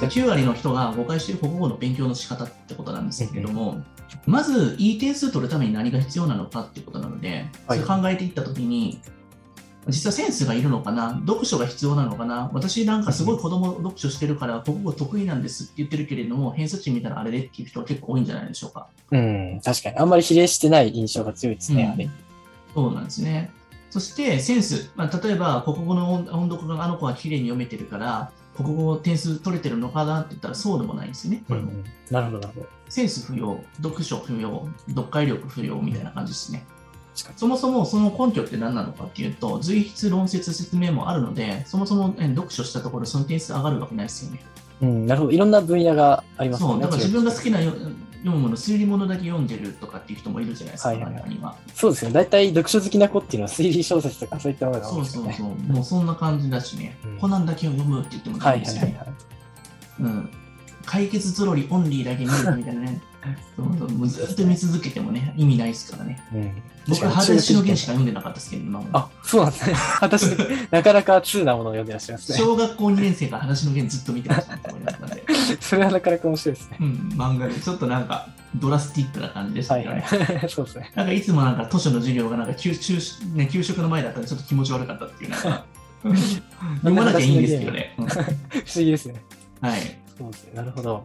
と、9割の人が誤解している国語の勉強の仕方ってことなんですけれども、まず、いい点数取るために何が必要なのかっていうことなので、それ考えていったときに、実はセンスがいるのかな、読書が必要なのかな、私なんかすごい子供読書してるから国語得意なんですって言ってるけれども、偏差値見たらあれでっていう人は結構多いんじゃないでしょうか。うん、確かに。あんまり比例してない印象が強いですね、うんあれ。そうなんですね。そしてセンス、まあ、例えば国語の音音読があの子は綺麗に読めてるから、国語点数取れてるのかなって言ったらそうでもないんですよね。うんなるほど、なるほど。センス不要、読書不要、読解力不要みたいな感じですね。そもそもその根拠って何なのかっていうと、随筆論説説明もあるので、そもそもえ読書したところその点数上がるわけないですよね。うん、なるほど。いろんな分野がありますそう。だから自分が好きな。読むもの、推理物だけ読んでるとかっていう人もいるじゃないですか、はいはいはい中には。そうですね。大体読書好きな子っていうのは推理小説とかそういったものが多そいうですよね。そうそう、もうそんな感じだしね、うんコナンだけを読むって言ってもはいいですよね。うん解決ゾロリオンリーだけ見るみたいなね。そうそうもうずっと見続けてもね、意味ないですからね。うん。僕は裸足の弦しか読んでなかったですけど、今も。あ、そうなんですね。私、なかなか通なものを読んでらっしゃいますね。小学校2年生から裸足の弦ずっと見てましたと思いますので、それはなかなか面白いですね。うん、漫画でちょっとなんかドラスティックな感じでしたはい。はい。そうですね。なんかいつもなんか図書の授業がなんか給給,、ね、給食の前だったらちょっと気持ち悪かったっていうなんか読まなきゃいいんですけどね。うん 不思議ですね。はい。そうですね。なるほど。はい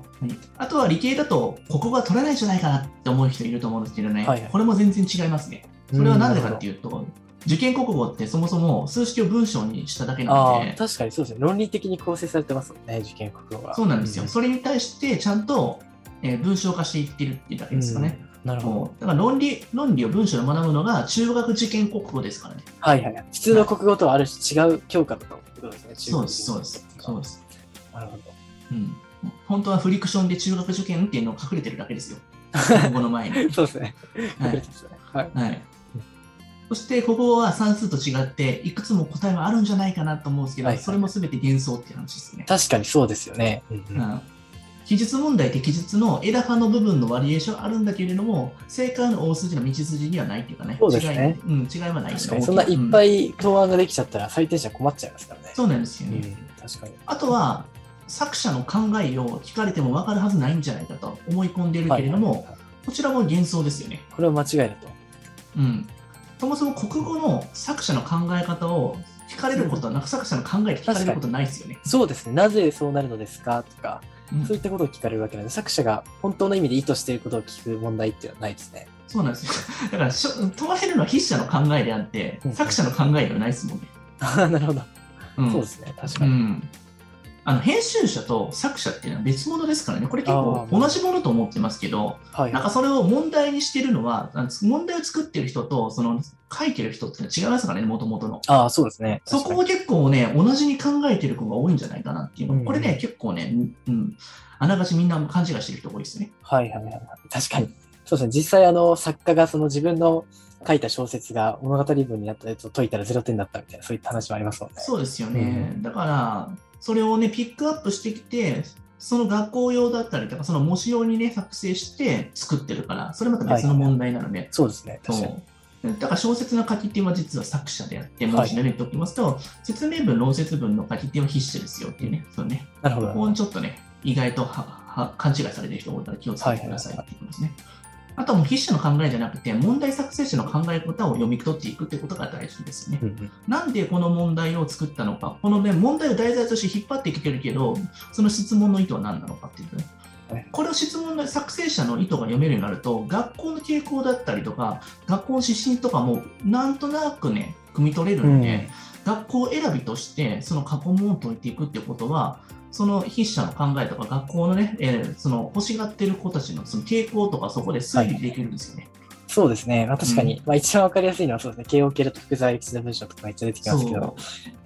あとは理系だと国語は取れないんじゃないかなって思う人いると思うんですけどね、はいはいこれも全然違いますね。それはなぜかっていういうと、受験国語ってそもそも数式を文章にしただけなあので、確かにそうですね。論理的に構成されてますもんね、受験国語は。そうなんですよ。それに対してちゃんと、えー文章化していってるっていうだけですかね。うんなるほど。だから論理論理を文章で学ぶのが中学受験国語ですからね。はいはいはい。普通の国語とはある種違う教科だということですね。そうです、そうです。そうです。なるほど。うん。本当はフリクションで中学受験っていうのを隠れてるだけですよ。国語の前に。そうですね。はいはい。はい。そして、ここは算数と違って、いくつも答えはあるんじゃないかなと思うんですけど、はいそれも全て幻想っていう話ですね。確かにそうですよね。うん記述問題って記述の枝葉の部分のバリエーションあるんだけれども、正解の大筋の道筋にはないっていうかね、そうですね違い,、うん、違いはない確かに、そんないっぱい、い答案ができちゃったら採点者困っちゃいますからね。そうなんですよね。うん、確かに。あとは、作者の考えを聞かれても分かるはずないんじゃないかと思い込んでいるけれども、はいはいはいこちらも幻想ですよね。これは間違いだと。うん。そもそも国語の作者の考え方を聞かれることは、なんか作者の考え聞かれることないですよね。そうですね。なぜそうなるのですかとか、うんそういったことを聞かれるわけなので、作者が本当の意味で意図していることを聞く問題っていうのはないですね。そうなんですよ。だからしょ、問われるのは筆者の考えであってうん、作者の考えではないですもんね。ああ、なるほど。うんそうですね。確うかに。ん。あの、編集者と作者っていうのは別物ですからね。これ結構同じものと思ってますけど、はいはい。なんかそれを問題にしてるのは、問題を作ってる人と、その書いてる人っていうのは違いますからね、もともとの。ああ、そうですね。そこを結構ね、同じに考えてる子が多いんじゃないかなっていうの。うんこれね、結構ね、うん、あながちみんな勘違いしてる人多いですね。はいはいはいはい。確かに。そうですね。実際、あの、作家がその自分の書いた小説が物語文になったやつを解いたら0点だったみたいな、そういった話もありますもんね。そうですよね。だから、それをね、ピックアップしてきて、その学校用だったりとか、その模試用にね、作成して作ってるから、それまた別の問題なので、そうですね。確かに。だから小説の書き手は実は作者であって、はい文字で言っておきますと、説明文、論説文の書き手は筆者ですよっていうね、そうね。なるほど。ここにちょっとね、意外とはは勘違いされてる人が多いから気をつけてくださいっていうことですね。あとはもう筆者の考えじゃなくて、問題作成者の考え方を読み取っていくってことが大事ですね。うんうん。なんでこの問題を作ったのか、この、ね、問題を題材として引っ張っていけるけど、その質問の意図は何なのかっていうね。はい。これを質問の作成者の意図が読めるようになると、学校の傾向だったりとか、学校の指針とかもなんとなくね、汲み取れるので、学校選びとしてその過去問を解いていくっていうことは、その筆者の考えとか学校のね、えーその欲しがってる子たちのその傾向とかそこで推理できるんですよね。そうですね。まあ、確かに、うまあ、一番わかりやすいのはそうですね。慶応系だと複在的な文章とかめっちゃ出てきますけど、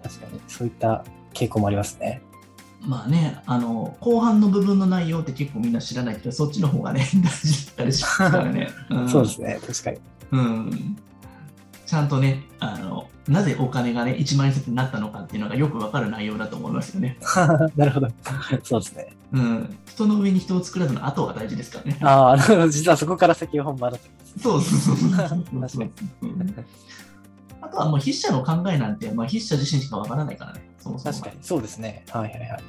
確かにそういった傾向もありますね。まあね、あの、後半の部分の内容って結構みんな知らないけど、そっちの方がね、大事だったりしますからね。んそうですね。確かに。うん。ちゃんとね、あの、なぜお金がね、1万円札になったのかっていうのがよくわかる内容だと思いますよね。なるほど。そうですね。うん。人の上に人を作らずの後が大事ですからね。ああ、なるほど実はそこから先が本番だと。そうそうそう。確かにうんあとはもう筆者の考えなんて、まあ、筆者自身しかわからないからね、そもそもが。確かに。そうですね。はいはいはい。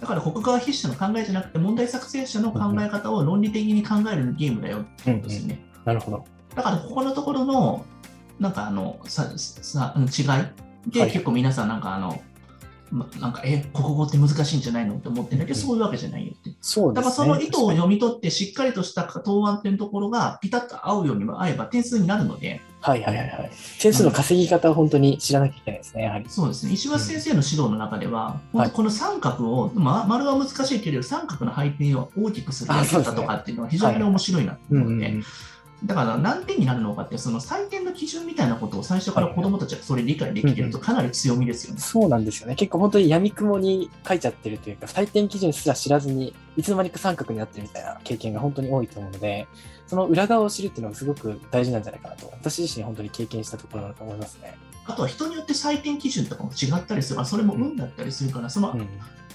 だから国語は筆者の考えじゃなくて、問題作成者の考え方を論理的に考えるゲームだよってことですね。なるほど。だからここのところの、なんかあの、ささ違い？で、結構皆さんなんかあの、ま、なんか、え、国語って難しいんじゃないの？って思ってるんだけど、そういうわけじゃないよって。そうだからその意図を読み取って、しっかりとした答案っていうところがピタッと合うように合えば点数になるので。はいはいはいはい。点数の稼ぎ方を本当に知らなきゃいけないですね、やはり。そうですね。石橋先生の指導の中では、うん、この三角を、ま、丸は難しいけれど、三角の背景を大きくするやり方とかっていうのは非常に面白いなと思って。だから何点になるのかって、その採点の基準みたいなことを最初から子どもたちはそれ理解できてると、かなり強みですよね、そうなんですよね。結構本当に闇雲に書いちゃってるというか、採点基準すら知らずに、いつの間にか三角になってるみたいな経験が本当に多いと思うので、その裏側を知るっていうのがすごく大事なんじゃないかなと、私自身本当に経験したところだと思いますね。あとは人によって採点基準とかも違ったりする、それも運だったりするから、その、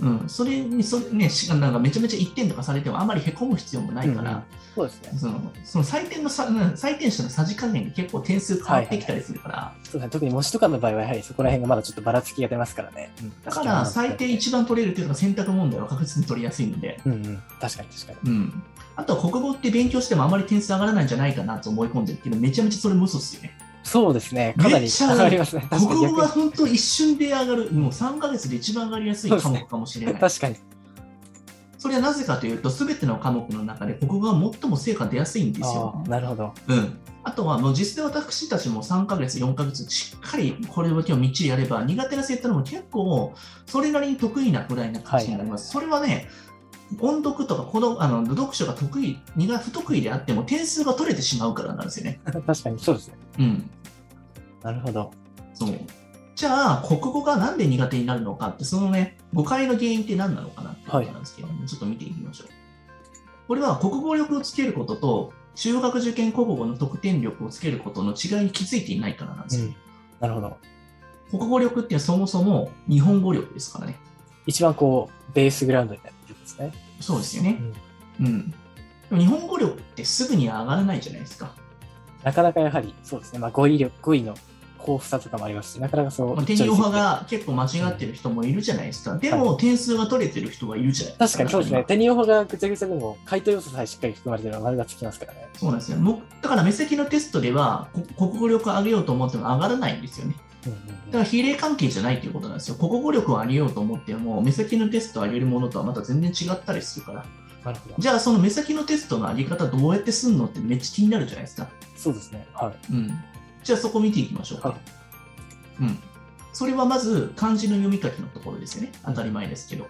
うん、うん、それにそれ、ね、なんかめちゃめちゃ1点とかされてもあまりへこむ必要もないから、うん、そうですね。そのその採点のさ採点者のさじ加減に結構点数変わってきたりするから、はいはい、そうですね、特に模試とかの場合は、やはりそこら辺がまだちょっとばらつきが出ますからね。だから採点一番取れるっていうのが選択問題は確実に取りやすいので、うんうん、確かに確かに。うん。あとは国語って勉強してもあまり点数上がらないんじゃないかなと思い込んでるけど、めちゃめちゃそれ無嘘ですよね。そうですね。かなり上がりますね。国語は本当一瞬で上がる。もう3ヶ月で一番上がりやすい科目かもしれない。ね、確かに。それはなぜかというと、すべての科目の中で国語は最も成果出やすいんですよ。なるほど。うん。あとは、もう実際私たちも3ヶ月、4ヶ月、しっかりこれだけをみっちりやれば、苦手な生徒も結構、それなりに得意なくらいな感じになります。はい、それはね、音読とかこのあの読書が得意、苦不得意であっても点数が取れてしまうからなんですよね。確かにそうですね。うん。なるほど。そう。じゃあ、国語がなんで苦手になるのかって、そのね、誤解の原因って何なのかなってことなんですけど、はい、ちょっと見ていきましょう。これは国語力をつけることと、中学受験国語の得点力をつけることの違いに気づいていないからなんですよ。うん、なるほど。国語力ってそもそも日本語力ですからね。一番こう、ベースグラウンドになってるんですね。そうですよね。うん。うん、日本語力ってすぐには上がらないじゃないですか。なかなかやはり、そうですね。まあ、語彙力、語彙の豊富さとかもありますし、なかなかそう。まあ、天用派が結構間違ってる人もいるじゃないですか。うん、でも、点数が取れてる人がいるじゃないですか。確かにそうですね。天用派がぐちゃぐちゃでも、回答要素さえしっかり含まれてるのは丸がつきますからね。そうなんですよ。もだから、目先のテストでは、国語力を上げようと思っても上がらないんですよね。だから比例関係じゃないということなんですよ。国語力を上げようと思っても、目先のテストを上げるものとはまた全然違ったりするから。じゃあ、その目先のテストの上げ方どうやってすんのってめっちゃ気になるじゃないですか。そうですね。はい。うん。じゃあ、そこ見ていきましょうか。はい、うん。それはまず漢字の読み書きのところですよね。当たり前ですけど。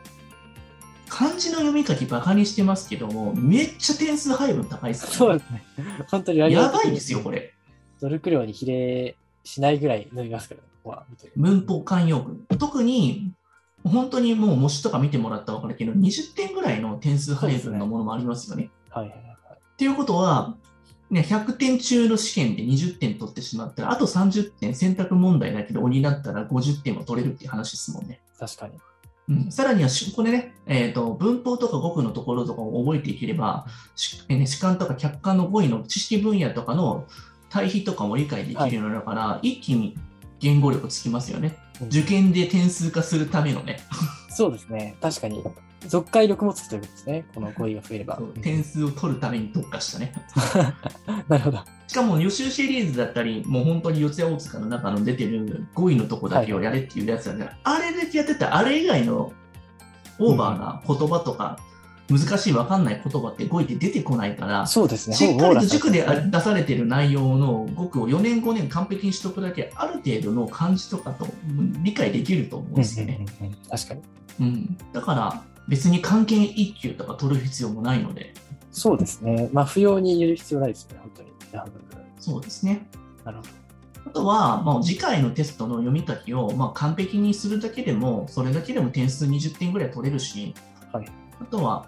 漢字の読み書きバカにしてますけども、めっちゃ点数配分高いですよね。そうですね。本当にやばいですよ、これ。努力量に比例しないぐらい伸びますから、ね、ここは。文法慣用句。特に、本当にもう模試とか見てもらったら分かるけど、20点ぐらいの点数配分のものもありますよね。ねはいはいはい。っていうことは、ね、100点中の試験で20点取ってしまったら、あと30点選択問題だけで鬼だったら50点は取れるっていう話ですもんね。確かに。うん、さらには、これね、えーと、文法とか語句のところとかを覚えていければ、ね、主観とか客観の語彙の知識分野とかの対比とかも理解できるようになるから、はい、一気に言語力つきますよね。受験で点数化するためのね。そうですね。確かに。読解力もつくということですね。この語彙が増えれば。点数を取るために特化したね。なるほど。しかも予習シリーズだったり、もう本当に四谷大塚の中の出てる語彙のとこだけをやれっていうやつなんで、はい、あれだけやってたあれ以外のオーバーな言葉とか、難しい分かんない言葉って語彙って出てこないから、そうですね。しっかりと塾で出されてる内容の語句を4年5年完璧にしとくだけ、ある程度の漢字とかと理解できると思うんですよね。確かに。うん。だから、別に関係1級とか取る必要もないので。そうですね。まあ、不要に入れる必要ないですよね、本当に。そうですね。なるほど。あとは、まあ、次回のテストの読み書きを、まあ、完璧にするだけでも、それだけでも点数20点ぐらい取れるし、はい、あとは、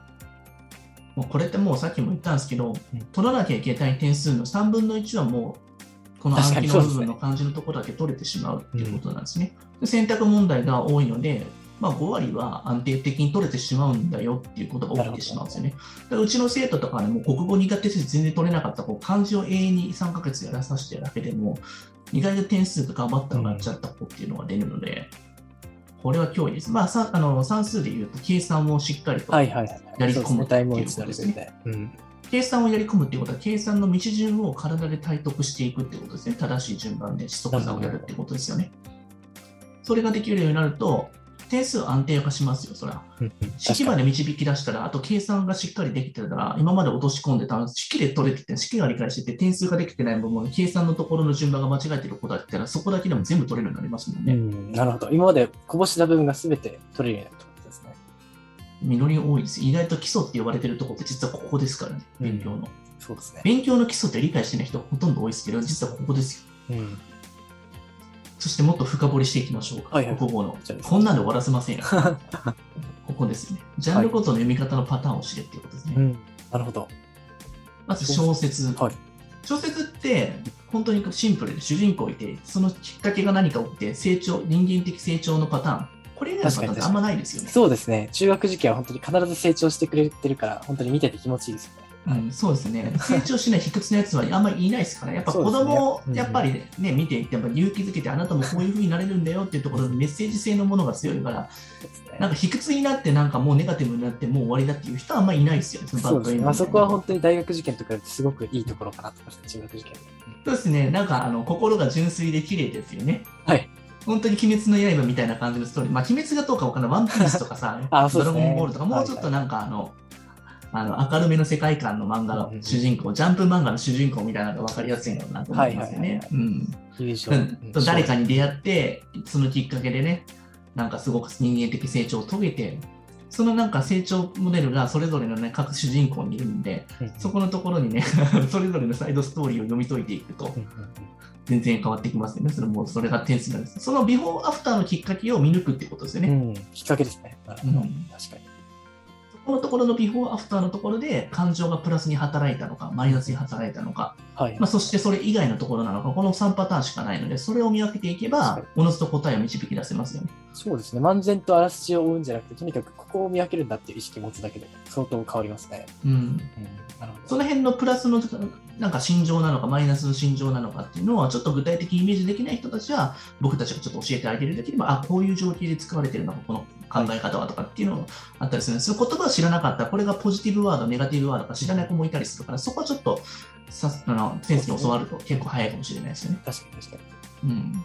もうこれってもうさっきも言ったんですけど、うん、取らなきゃいけない点数の3分の1はもう、この暗記の部分の漢字のところだけ取れてしまうっていうことなんですね。うん、選択問題が多いので、まあ、5割は安定的に取れてしまうんだよっていうことが起きてしまうんですよね。うちの生徒とかでも国語苦手で全然取れなかったこう漢字を永遠に3ヶ月やらさせてるだけでも、意外と点数が頑張った上がっちゃった子っていうのが出るので、これは脅威です。まあ、さあの算数でいうと、計算をしっかりとはいはいはい。やり込むっていうことですね。計算をやり込むっていうことは、計算の道順を体で体得していくっていうことですね。正しい順番で指則座をやるってことですよね。それができるようになると、点数安定化しますよ、それは。うんうん式まで導き出したら、あと計算がしっかりできてたら、今まで落とし込んでた、式で取れてて、式が理解してて、点数ができてない部分の計算のところの順番が間違えてることだったら、そこだけでも全部取れるようになりますもんね。うん、なるほど。今までこぼした部分が全て取れるようになるってことですね。実り多いです。意外と基礎って呼ばれてるところって実はここですからね、勉強の。そうですね。勉強の基礎って理解してない人ほとんど多いですけど、実はここですよ。うん。そしてもっと深掘りしていきましょうか、はいはい国語のこんなんで終わらせませんよ。ここですね。ジャンルごとの読み方のパターンを知れっていうことですね。うん。なるほど。まず小説。はい小説って本当にシンプルで主人公いて、そのきっかけが何か起きて、成長、人間的成長のパターン。これ以外のパターンってあんまないですよね。そうですね。中学受験は本当に必ず成長してくれてるから、本当に見てて気持ちいいですよね。うん、そうですね。成長しない卑屈なやつはあんまりいないですから、やっぱ子供をやっぱりね、見ていって、やっぱ勇気づけて、あなたもこういう風になれるんだよっていうところでメッセージ性のものが強いから、なんか卑屈になって、なんかもうネガティブになって、もう終わりだっていう人はあんまりいないですよね、そのね。あ、そこは本当当に大学受験とかすごくいいところかなと思中学受験。そうですね、なんかあの心が純粋で綺麗ですよね。はい。本当に鬼滅の刃みたいな感じのストーリー。まあ、鬼滅がどうかわかんない。ワンピースとかさ、ドラゴンボールとか、もうちょっとなんかあの、あの明るめの世界観の漫画のうんうん主人公、ジャンプ漫画の主人公みたいなのが分かりやすいのかなと思いますよ。ね誰かに出会って、そのきっかけでね、なんかすごく人間的成長を遂げて、そのなんか成長モデルがそれぞれのね、各主人公にいるんで、うんそこのところにね、それぞれのサイドストーリーを読み解いていくとうん、うんうん全然変わってきますよね。それもそれが点数なんです。そのビフォーアフターのきっかけを見抜くってことですよね。うん、きっかけですね。うん確かに。そこのところのビフォーアフターのところで感情がプラスに働いたのか、マイナスに働いたのか、はい。まあ、そしてそれ以外のところなのか、この3パターンしかないので、それを見分けていけば、おのずと答えを導き出せますよね。そうですね。漫然とあらすじを追うんじゃなくて、とにかくここを見分けるんだっていう意識を持つだけで相当変わりますね。うん。うん。なるほど。その辺のプラスのなんか心情なのか、マイナスの心情なのかっていうのは、ちょっと具体的にイメージできない人たちは、僕たちがちょっと教えてあげるだけでも、あ、こういう状況で使われてるのか、この考え方はとかっていうのがあったりするんです。その言葉を知らなかったら、これがポジティブワード、ネガティブワードか知らない子もいたりするから、そこはちょっとさあの先生に教わると結構早いかもしれないですよね。確かに確かに。うん。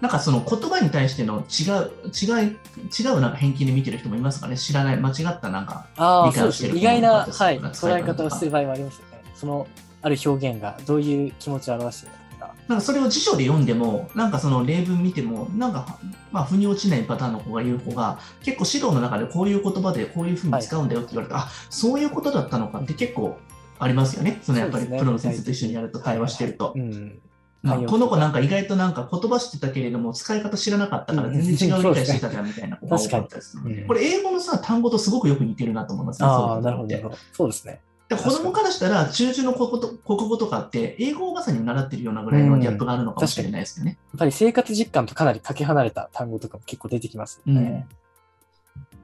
なんかその言葉に対しての違う、違い、違うなんか偏見で見てる人もいますかね知らない、間違ったなんか、ああ、理解をしてる。意外な、はい、捉え方をしてる場合もありますよね。その、ある表現がどういう気持ちを表してるのか。なんかそれを辞書で読んでも、なんかその例文見ても、なんか、まあ、腑に落ちないパターンの子が言う子が、結構指導の中でこういう言葉でこういうふうに使うんだよって言われて、あそういうことだったのかって結構ありますよね。そのやっぱりプロの先生と一緒にやると対話してるとう。ん。まあはいこの子なんか意外となんか言葉知ってたけれども、使い方知らなかったから全然違う理解してたじゃんみたいな子が多かったりするので、これ英語のさ、単語とすごくよく似てるなと思いますね。ああ、なるほどそうですね。で子供からしたら、中旬の国語と国語とかって、英語をまさに習ってるようなぐらいのギャップがあるのかもしれないですよね。やっぱり生活実感とかなりかけ離れた単語とかも結構出てきますよね。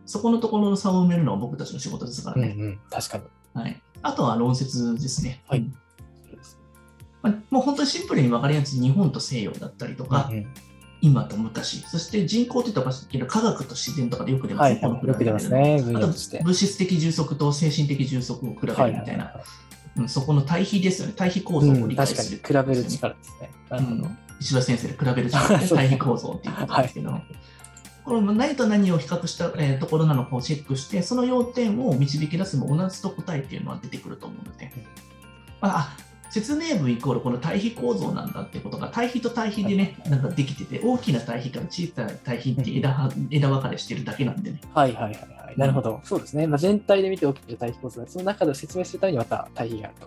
そこのところの差を埋めるのは僕たちの仕事ですからうん、うね。ん、確かに。はい、あとは論説ですね。はいうんまあもう本当にシンプルに分かりやすい日本と西洋だったりとか、うんうん今と昔、そして人口って言ったらけど科学と自然とかでよく出ますね。はい、よく出ますね、分あと。物質的充足と精神的充足を比べるみはいはいたい。な、はうんそこの対比ですよね。対比構い。造をうん、理解する、確かに、比べる力ですね。うん。石田先生で比べる力で対比構造っていうことなんですけど、この何と何を比較した、えーところなのかをチェックして、その要点を導き出すもおのずと答えっていうのは出てくると思うので、まあ、あ説明文イコールこの対比構造なんだってことが対比と対比でね、なんかできてて、大きな対比から小さな対比って枝は枝分かれしてるだけなんでね。はいはいはいはい。なるほど。そうですね。まあ、全体で見て起きている対比構造が、その中で説明するためにまた対比があると。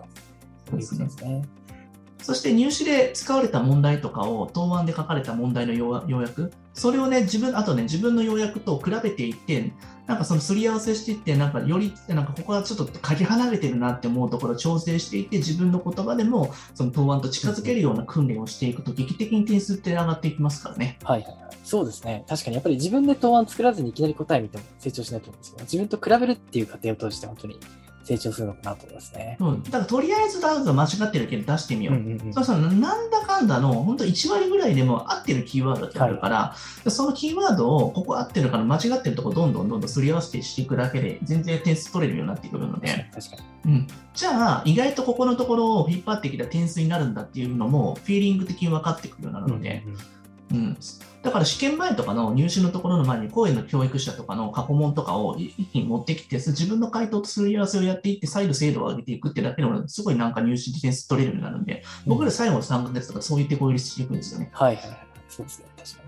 そういうことですね。そして入試で使われた問題とかを答案で書かれた問題の要要約、それをね、自分、あとね、自分の要約と比べていって、なんかそのすり合わせしていって、なんかより、なんかここはちょっとかけ離れてるなって思うところを調整していって、自分の言葉でもその答案と近づけるような訓練をしていくと、劇的に点数って上がっていきますからね。はいはい。そうですね。確かにやっぱり自分で答案作らずにいきなり答え見ても成長しないと思うんですけど、自分と比べるっていう過程を通して本当に成長するのかなと思いますね。うん、だからとりあえずダウズは間違ってるけど出してみよう。うんうんうん、そうそうなんだかんだの本当1割ぐらいでも合ってるキーワードってあるから、はい、そのキーワードをここ合ってるから間違ってるとこどんどんどんどんすり合わせてしていくだけで全然点数取れるようになってくるので、確かに。うん、じゃあ意外とここのところを引っ張ってきた点数になるんだっていうのもフィーリング的に分かってくるようになるので、うんうんうん、うんだから試験前とかの入試のところの前に講演の教育者とかの過去問とかを一気に持ってきて、自分の回答とすり合わせをやっていって、再度精度を上げていくってだけでも、すごいなんか入試ディフェンス取れるようになるんで、僕ら最後の3ヶ月とかそういってこ入れしていくんですよね。はいはいはい。そうですね。確か。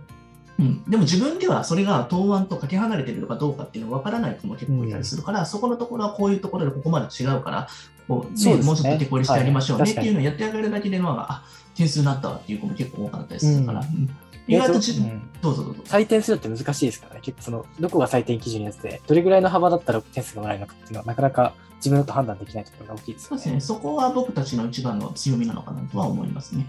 うん、でも自分ではそれが答案とかけ離れてるのかどうかっていうのは分からない子も結構いたりするから、うん、そこのところはこういうところでここまで違うから、こう、ね、もうちょっと手こ入れしてやりましょうねっていうのをやってあげるだけでのが、あ点数になったわっていう子も結構多かったりするから、うん意外と自分、うん、どうぞどうぞ。採点するって難しいですからね。結構その、どこが採点基準になって、どれぐらいの幅だったら点数がもらえるのかっていうのは、なかなか自分だと判断できないところが大きいです、ね、そうですね。そこは僕たちの一番の強みなのかなとは思いますね。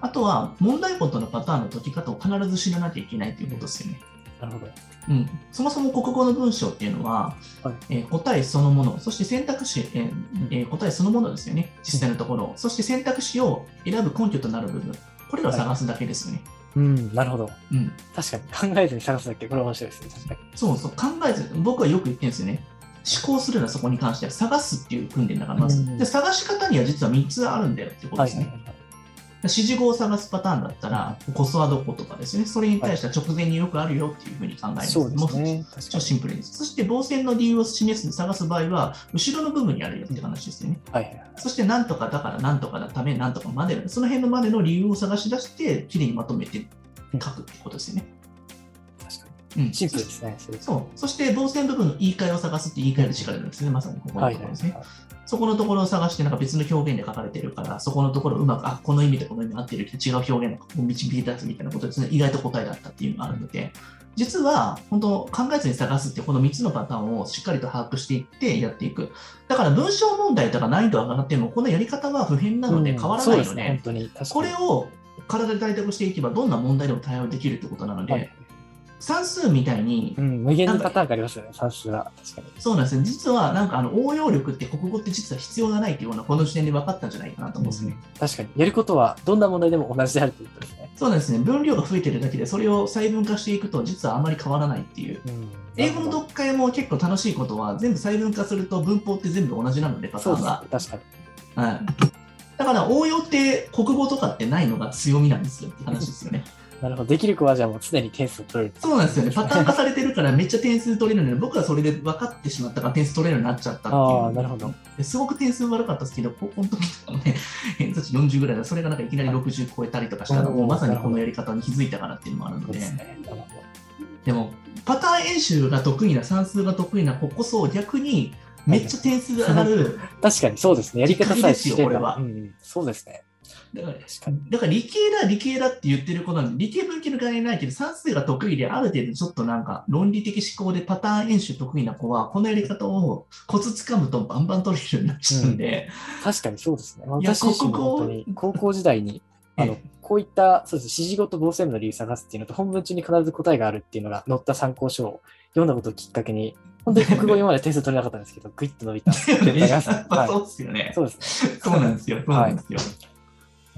あとは、問題ごとのパターンの解き方を必ず知らなきゃいけないということですよね。なるほど。うん、そもそも国語の文章っていうのは、はい、えー、答えそのもの、そして選択肢、えーえー、答えそのものですよね、実際のところ、うん、そして選択肢を選ぶ根拠となる部分、これらを探すだけですよね。はいうん、なるほど。うん。確かに。考えずに探すだけ、これ面白いですね。確かに。そうそう、考えず、僕はよく言ってるんですよね。思考するのはそこに関しては探すっていう訓練だからまず、うん、で探し方には実は3つあるんだよってことですね。はいはいはい指示語を探すパターンだったら、コスはどことかですね、それに対しては直前によくあるよっていうふうに考えます。そうですシンプルです。そして、防線の理由を示す、探す場合は、後ろの部分にあるよって話ですよね。はい、そして、なんとかだから、なんとかのため、なんとかまで、その辺のまでの理由を探し出して、きれいにまとめて書くってことですよね。確かに。うん、シンプルですね。そう。そして、防線部分の言い換えを探すって言い換える力なんですね。まさにここのところですね。はいはいはいそこのところを探して、なんか別の表現で書かれてるから、そこのところをうまく、あ、この意味とこの意味合ってるけど、違う表現を導き出すみたいなことですね。意外と答えだったっていうのがあるので、実は、本当、考えずに探すって、この3つのパターンをしっかりと把握していってやっていく。だから、文章問題とか難易度が上がっても、このやり方は不変なので変わらないので、うんね、これを体で対策していけば、どんな問題でも対応できるってことなので、はい算数みたいに、うん、無限のパターンがありますよね、算数は。確かに。そうなんですね。実は、なんかあの応用力って国語って実は必要がないっていうのは、この時点で分かったんじゃないかなと思うんですね、うん。確かに。やることは、どんな問題でも同じであるということですね。そうなんですね。分量が増えてるだけで、それを細分化していくと、実はあまり変わらないっていう。うん、英語の読解も結構楽しいことは、全部細分化すると文法って全部同じなので、パターンが。確かに。はい。だから応用って国語とかってないのが強みなんですよって話ですよね。なるほど。できる子はじゃあもう常に点数取れる。そうなんですよね。パターン化されてるからめっちゃ点数取れるので、僕はそれで分かってしまったから点数取れるようになっちゃったっていう。ああ、なるほど。すごく点数悪かったですけど、高校の時とかもね、偏差値40ぐらいだそれがなんかいきなり60超えたりとかしたら、もうまさにこのやり方に気づいたからっていうのもあるので。でも、パターン演習が得意な、算数が得意な子こそ逆に、めっちゃ点数上がる。確かにそうですね。やり方さえしてれば。うん、そうですね。だからだから理系だ、理系だって言ってる子なんで、理系文系の概念ないけど、算数が得意で、ある程度ちょっとなんか論理的思考でパターン演習得意な子は、このやり方をコツつかむとバンバン取れるようになっちゃうんで。うん、確かにそうですね。私自身本当に高校時代に、あの、こういったそうです指示語と防線の理由探すっていうのと、本文中に必ず答えがあるっていうのが載った参考書を読んだことをきっかけに、本当に国語今まで点数取れなかったんですけど、ぐいっと伸びた。そうですよね。そうですね。そうなんですよ。そうなんですよ。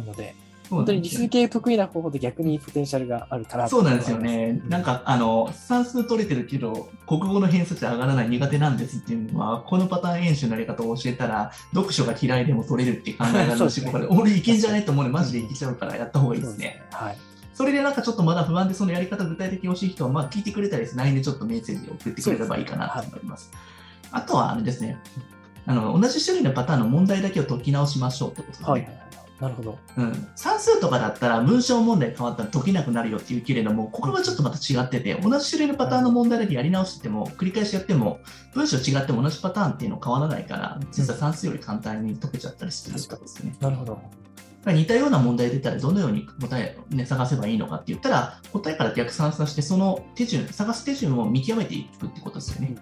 なので、本当に理数系得意な方法で逆にポテンシャルがあるかなそうなんですよね。なんか、あの、算数取れてるけど、国語の偏差値上がらない苦手なんですっていうのは、このパターン演習のやり方を教えたら、読書が嫌いでも取れるって考え方の仕事で、俺いけんじゃないと思うね、マジでいけちゃうからやった方がいいですね。はい。それでなんかちょっとまだ不安でそのやり方具体的に欲しい人は、まあ聞いてくれたりです。LINE でちょっとメッセージを送ってくれればいいかなと思います。あとはあれですね、あの同じ種類のパターンの問題だけを解き直しましょうってことですね。はいなるほど、うん、算数とかだったら文章問題変わったら解けなくなるよっていうけれどもここはちょっとまた違ってて同じ種類のパターンの問題だけやり直してても繰り返しやっても文章違っても同じパターンっていうの変わらないから実は算数より簡単に解けちゃったりするとですね。なるほど似たような問題出たらどのように答えを、ね、探せばいいのかって言ったら答えから逆算させてその手順探す手順を見極めていくってことですよね。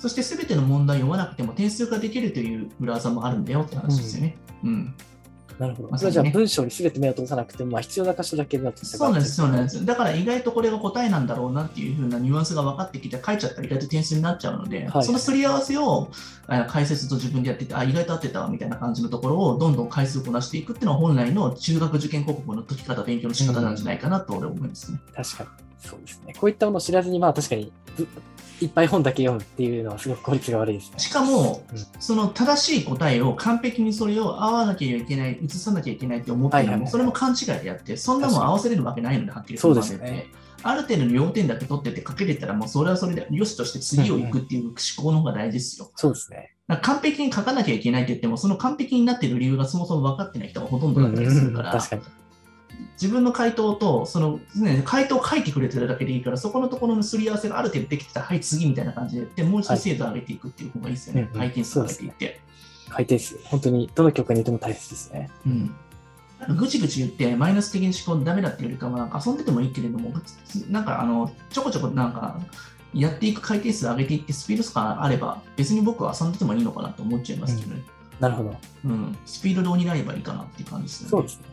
そして全ての問題を読まなくても点数ができるという裏技もあるんだよって話ですよね。うん、うんなるほど。まさにねそれじゃあ文章に全て目を通さなくても、まあ、必要な箇所だけ目を通せばそうなんです、そうなんです。だから意外とこれが答えなんだろうなっていう風なニュアンスが分かってきて、書いちゃったら意外と点数になっちゃうので、はいそのすり合わせをあ解説と自分でやってて、あ、意外と合ってたわみたいな感じのところをどんどん回数こなしていくっていうのは本来の中学受験国語の解き方、勉強の仕方なんじゃないかなと俺は思いますね。確かに。そうですね。こういったものを知らずに、まあ確かに、ぶいっぱい本だけ読むっていうのはすごく効率が悪いですね。しかもうん、その正しい答えを完璧にそれを合わなきゃいけない、移さなきゃいけないって思ってるのも、それも勘違いであって、そんなもん合わせれるわけないので、はっきり言ってですよね。ある程度の要点だけ取ってて書けれたら、もうそれはそれでよしとして次を行くっていう思考の方が大事ですよ。そうですね。完璧に書かなきゃいけないって言っても、その完璧になっている理由がそもそも分かってない人がほとんどだったりするから、確かに。自分の回答と、その、ね、回答を書いてくれてるだけでいいから、そこのところのすり合わせがある程度できてたら、はい、次みたいな感じでやって、もう一度精度を上げていくっていう方がいいですよね。はいうんうん回転数を上げていって。回転数。本当に、どの曲にいても大切ですね。うん。ぐちぐち言って、マイナス的に思考ダメだっていうよりかは、なんか遊んでてもいいけれども、なんかあの、ちょこちょこなんか、やっていく回転数上げていって、スピードとかあれば、別に僕は遊んでてもいいのかなと思っちゃいますけどね。なるほど。うん。スピードで補えばいいかなっていう感じですよね。そうですね。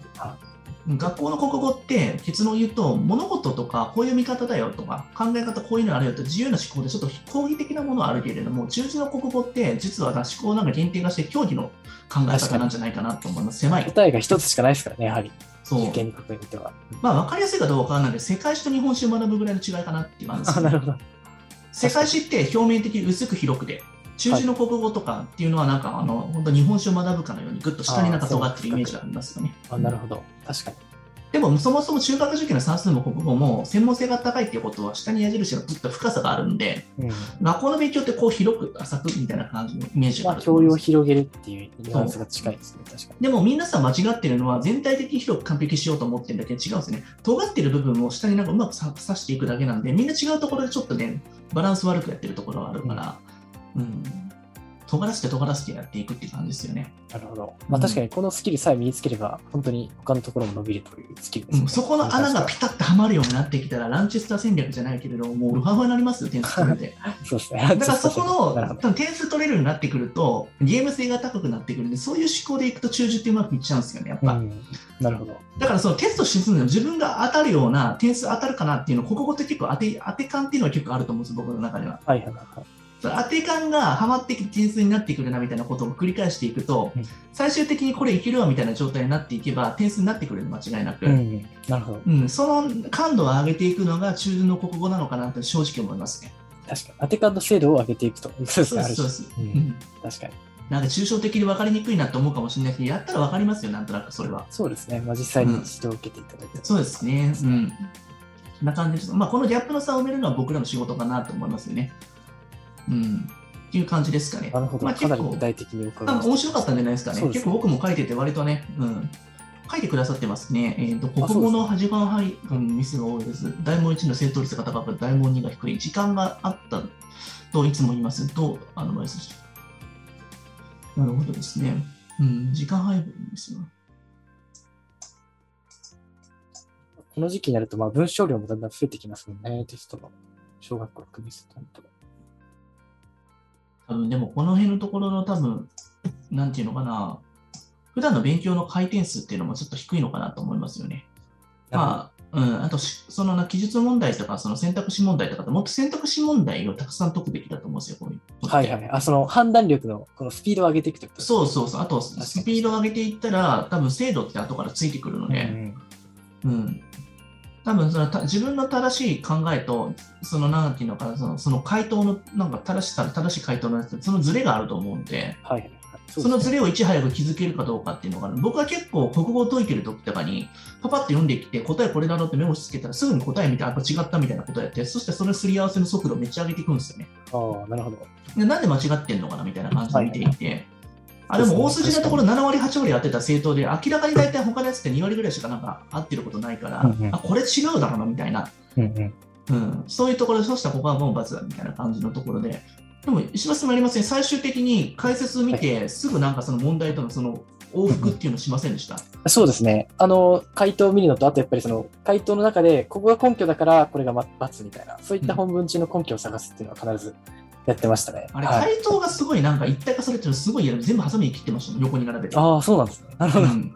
は学校の国語って結論を言うと物事とかこういう見方だよとか考え方こういうのあるよと自由な思考でちょっと講義的なものはあるけれども中字の国語って実は思考なんか限定がして競技の考え方なんじゃないかなと思います狭い答えが一つしかないですからね、やはり。そう受験国にては。まあ分かりやすいかどうかわからないけど世界史と日本史を学ぶぐらいの違いかなっていう感じですあ、なるほど。世界史って表面的に薄く広くて中字の国語とかっていうのはなんかあの本当日本史を学ぶかのようにぐっと下になんか尖ってるイメージがありますよねあ、なるほど。確かに。でも、そもそも中学受験の算数も国語も専門性が高いっていうことは下に矢印がずっと深さがあるんで、うん。学校の勉強ってこう広く浅くみたいな感じのイメージがまあ、あると思教養を。広げるっていうニュアンスが近いですね、確かに。でも皆さん間違ってるのは全体的に広く完璧しようと思ってるだけで違うんですね。尖ってる部分を下になんかうまくさ刺していくだけなんで、みんな違うところでちょっとね、バランス悪くやってるところがあるから、うん。尖らせて尖らせてやっていくっていう感じですよね。なるほど。まあ、うん確かにこのスキルさえ身につければ、本当に他のところも伸びるというスキルですね。うん、そこの穴がピタッとはまるようになってきたら、ランチェスター戦略じゃないけれども、もうウハウハになりますよ、点数取れて。そうですね。だからそこの点数取れるようになってくると、ゲーム性が高くなってくるんで、そういう思考でいくと中字ってうまくいっちゃうんですよね、やっぱ。うん。なるほど。だからそのテストし進んで自分が当たるような点数当たるかなっていうの、国語って結構当て当て感っていうのは結構あると思うんです、僕の中では。はいはいはい。当て感がはまってきて点数になってくるなみたいなことを繰り返していくと、うん最終的にこれいけるわみたいな状態になっていけば、点数になってくるの間違いなく。うん。なるほど。うん、その感度を上げていくのが中字の国語なのかなって正直思いますね。確かに。当て感の精度を上げていくと。そうですそうそう。ううんん確かに。なんか抽象的で分かりにくいなと思うかもしれないけど、やったら分かりますよ、なんとなくそれは。そうですね。まあ、実際に指導を受けていただいて。そうですね。うんな感じです。まあ、このギャップの差を埋めるのは僕らの仕事かなと思いますよね。うん。っていう感じですかね。なるほど。まあ、か結構なり具体的に伺い面白かったんじゃないですかね。ね結構僕も書いてて、割とね、うん。書いてくださってますね。えー、とあ国語の始まり、うん、ミスが多いです。大問1の正答率が高く、大問2が低い。時間があったといつも言います。どうアドバイスしてなるほどですね。うん、時間配分ですよ。この時期になると、まあ、文章量もだんだん増えてきますもんね、テストの。小学校6年生となると。多分でもこの辺のところの多分、なんていうのかな、普段の勉強の回転数っていうのもちょっと低いのかなと思いますよね。まあ、うん、あとし、そのな記述問題とか、その選択肢問題とかって、もっと選択肢問題をたくさん解くべきだと思うんですよ、こういうはいはい。あ、その判断力のこのスピードを上げていくとそうそうそう。あと、スピードを上げていったら、多分精度って後からついてくるので、ね。うん。多分そのた自分の正しい考えと、そのなんていうのかな、そのその回答の、なんか正しさ、正しい回答のやつ、そのズレがあると思うんで、はいはいはい。そのズレをいち早く気づけるかどうかっていうのが、僕は結構国語を解いてる時とかに、パパッと読んできて、答えこれだろうってメモしつけたら、すぐに答え見て、あ、これ違ったみたいなことをやって、そしてそれすり合わせの速度をめっちゃ上げていくんですよね。ああ、なるほど。でなんで間違ってんのかなみたいな感じで見ていて、はいあ、でも大筋のところ7割、8割やってた正当で、明らかに大体他のやつって2割ぐらいしかなんか合ってることないから、うんうん。あ、これ違うだろうなみたいな、うんうん。うん、そういうところで、そうしたらここはもう罰だみたいな感じのところで、でも石橋さんもありません、最終的に解説見て、すぐなんかその問題とのその往復っていうのしませんでした？そうですね。あの、回答を見るのと、あとやっぱりその、回答の中で、ここが根拠だから、これがみたいな、そういった本文中の根拠を探すっていうのは必ずやってましたね。あれ、はい、回答がすごいなんか一体化されてるのすごい全部ハサミに切ってましたもん、横に並べて。ああ、そうなんですね。なるほど。うん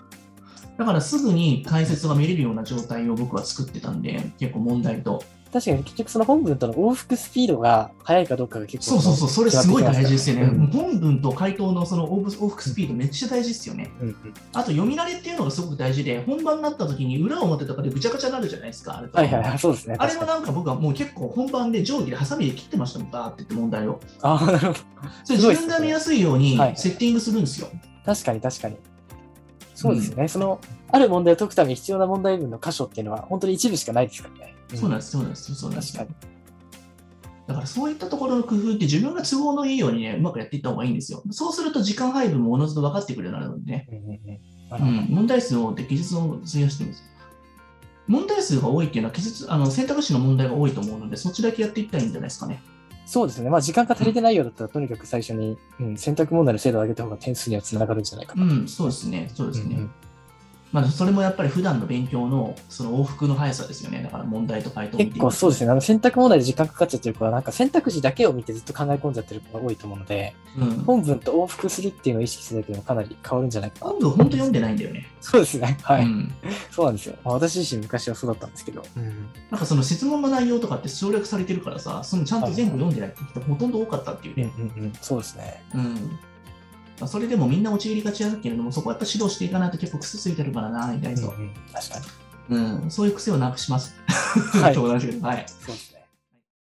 だからすぐに解説が見れるような状態を僕は作ってたんで、結構問題と。確かに結局その本文との往復スピードが速いかどうかが結構そうそうそう、それすごい大事ですよね。うん、本文と回答のその往復スピードめっちゃ大事ですよね。うんうん、あと読み慣れっていうのがすごく大事で、本番になった時に裏表とかでぐちゃぐちゃになるじゃないですか。はいはいはい、そうですね。あれもなんか僕はもう結構本番で定規でハサミで切ってましたもん、バーって言って問題を。ああ、なるほど。それ自分が見やすいようにセッティングするんですよ。はい、確かに確かに。そうですね、うん、その、ある問題を解くために必要な問題文の箇所っていうのは、本当に一部しかないですからね。そうなんです、そうなんです、そうなんです。確かに。だからそういったところの工夫って自分が都合のいいようにね、うまくやっていった方がいいんですよ。そうすると時間配分もおのずと分かってくるようになるのでね。うん、問題数を技術を費やしてるんです。問題数が多いっていうのは、記述あの選択肢の問題が多いと思うので、そっちだけやっていったらいいんじゃないですかね。そうですね。まあ、時間が足りてないようだったら、とにかく最初に、うん、選択問題の精度を上げた方が点数にはつながるんじゃないかな。うん、そうですね。そうですね。うんうんまあ、それもやっぱり普段の勉強のその往復の速さですよね。だから問題と回答結構そうですね。あの選択問題で時間かかっちゃってる子は、なんか選択肢だけを見てずっと考え込んじゃってる子が多いと思うので、うん、本文と往復するっていうのを意識するだけでもかなり変わるんじゃないかな。本文本当読んでないんだよね。そうですね。はい。うん、そうなんですよ。まあ、私自身昔はそうだったんですけど。うん、なんかその質問の内容とかって省略されてるからさ、そのちゃんと全部読んでないって人ほとんど多かったっていうね。うんうんうん、そうですね。うんまあ、それでもみんな陥りがちだけれども、そこはやっぱ指導していかないと結構癖ついてるからな、意外と。うん、うん、確かに。うん、そういう癖をなくします。はい。はい。そうですね。